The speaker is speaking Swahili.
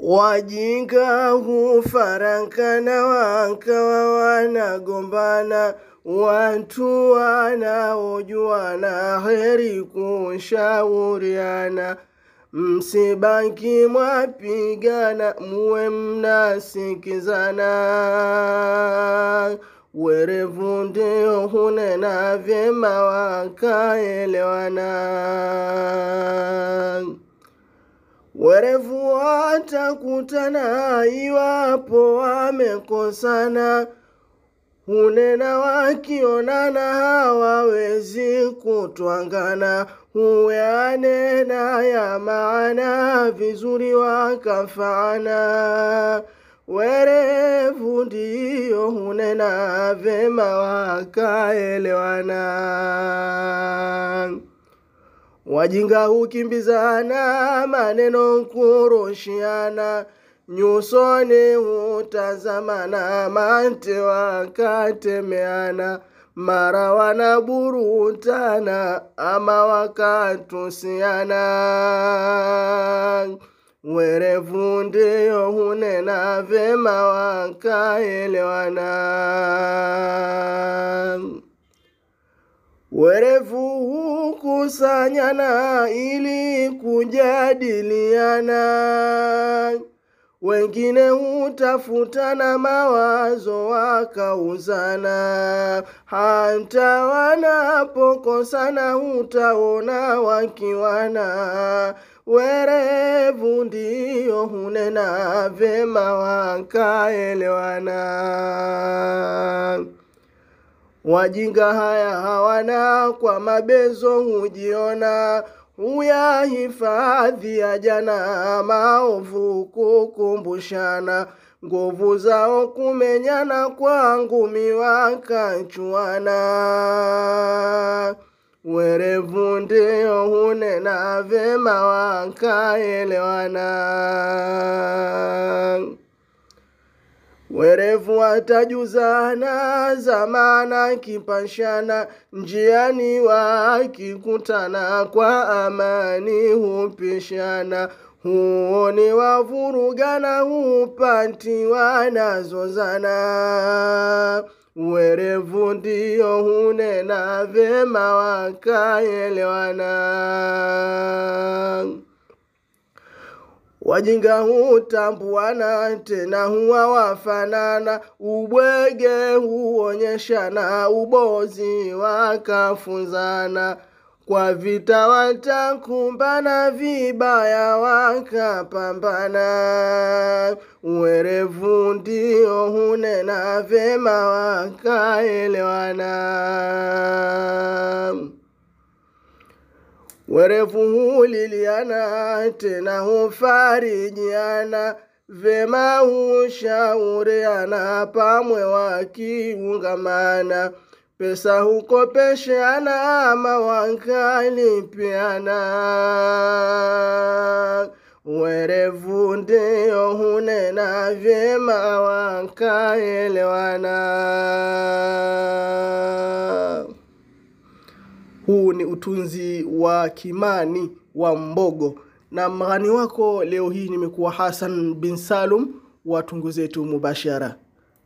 Wajinga hufarakana wakawa wanagombana, watu wanaojuana heri kushauriana. Msibaki mwapigana, muwe mnasikizana. Werevu ndio hunena vyema wakaelewana. Werevu watakutana iwapo wamekosana, hunena wakionana hawawezi kutwangana, huyanena ya maana vizuri wakafaana. Werevu ndio hunena vema wakaelewana. Wajinga hukimbizana, maneno kurushiana, nyusoni hutazamana, mate wakatemeana, mara wanaburutana ama wakatusiana. Werevu ndio hunena vema wakaelewana. Werevu hukusanyana ili kujadiliana, wengine hutafutana mawazo wakauzana, hata wanapokosana hutaona wakiwana. Werevu ndio hunena vyema wakaelewana. Wajinga haya hawana kwa mabezo hujiona, huyahifadhi ya jana, maovu kukumbushana, nguvu zao kumenyana, kwa ngumi wakachuana. Werevu ndio hunena vema wakaelewana. Werevu watajuzana, zamana kipashana, njiani wakikutana, kwa amani hupishana, huoni wavurugana, hupati wanazozana. Werevu ndio hunena vema wakaelewana. Wajinga hutambuana tena huwa wafanana, ubwege huonyeshana, ubozi wakafunzana. Kwa vita watakumbana, vibaya wakapambana. Werevu ndio hunena vyema wakaelewana. Werevu huliliana tena hufarijiana, vema hushauriana, pamwe wakiungamana. Pesa hukopeshana ama. Werevu ndio hunena vyema wakaelewana. Huu ni utunzi wa Kimani wa Mbogo, na mghani wako leo hii nimekuwa Hassan bin Salum wa Tungu Zetu Mubashara.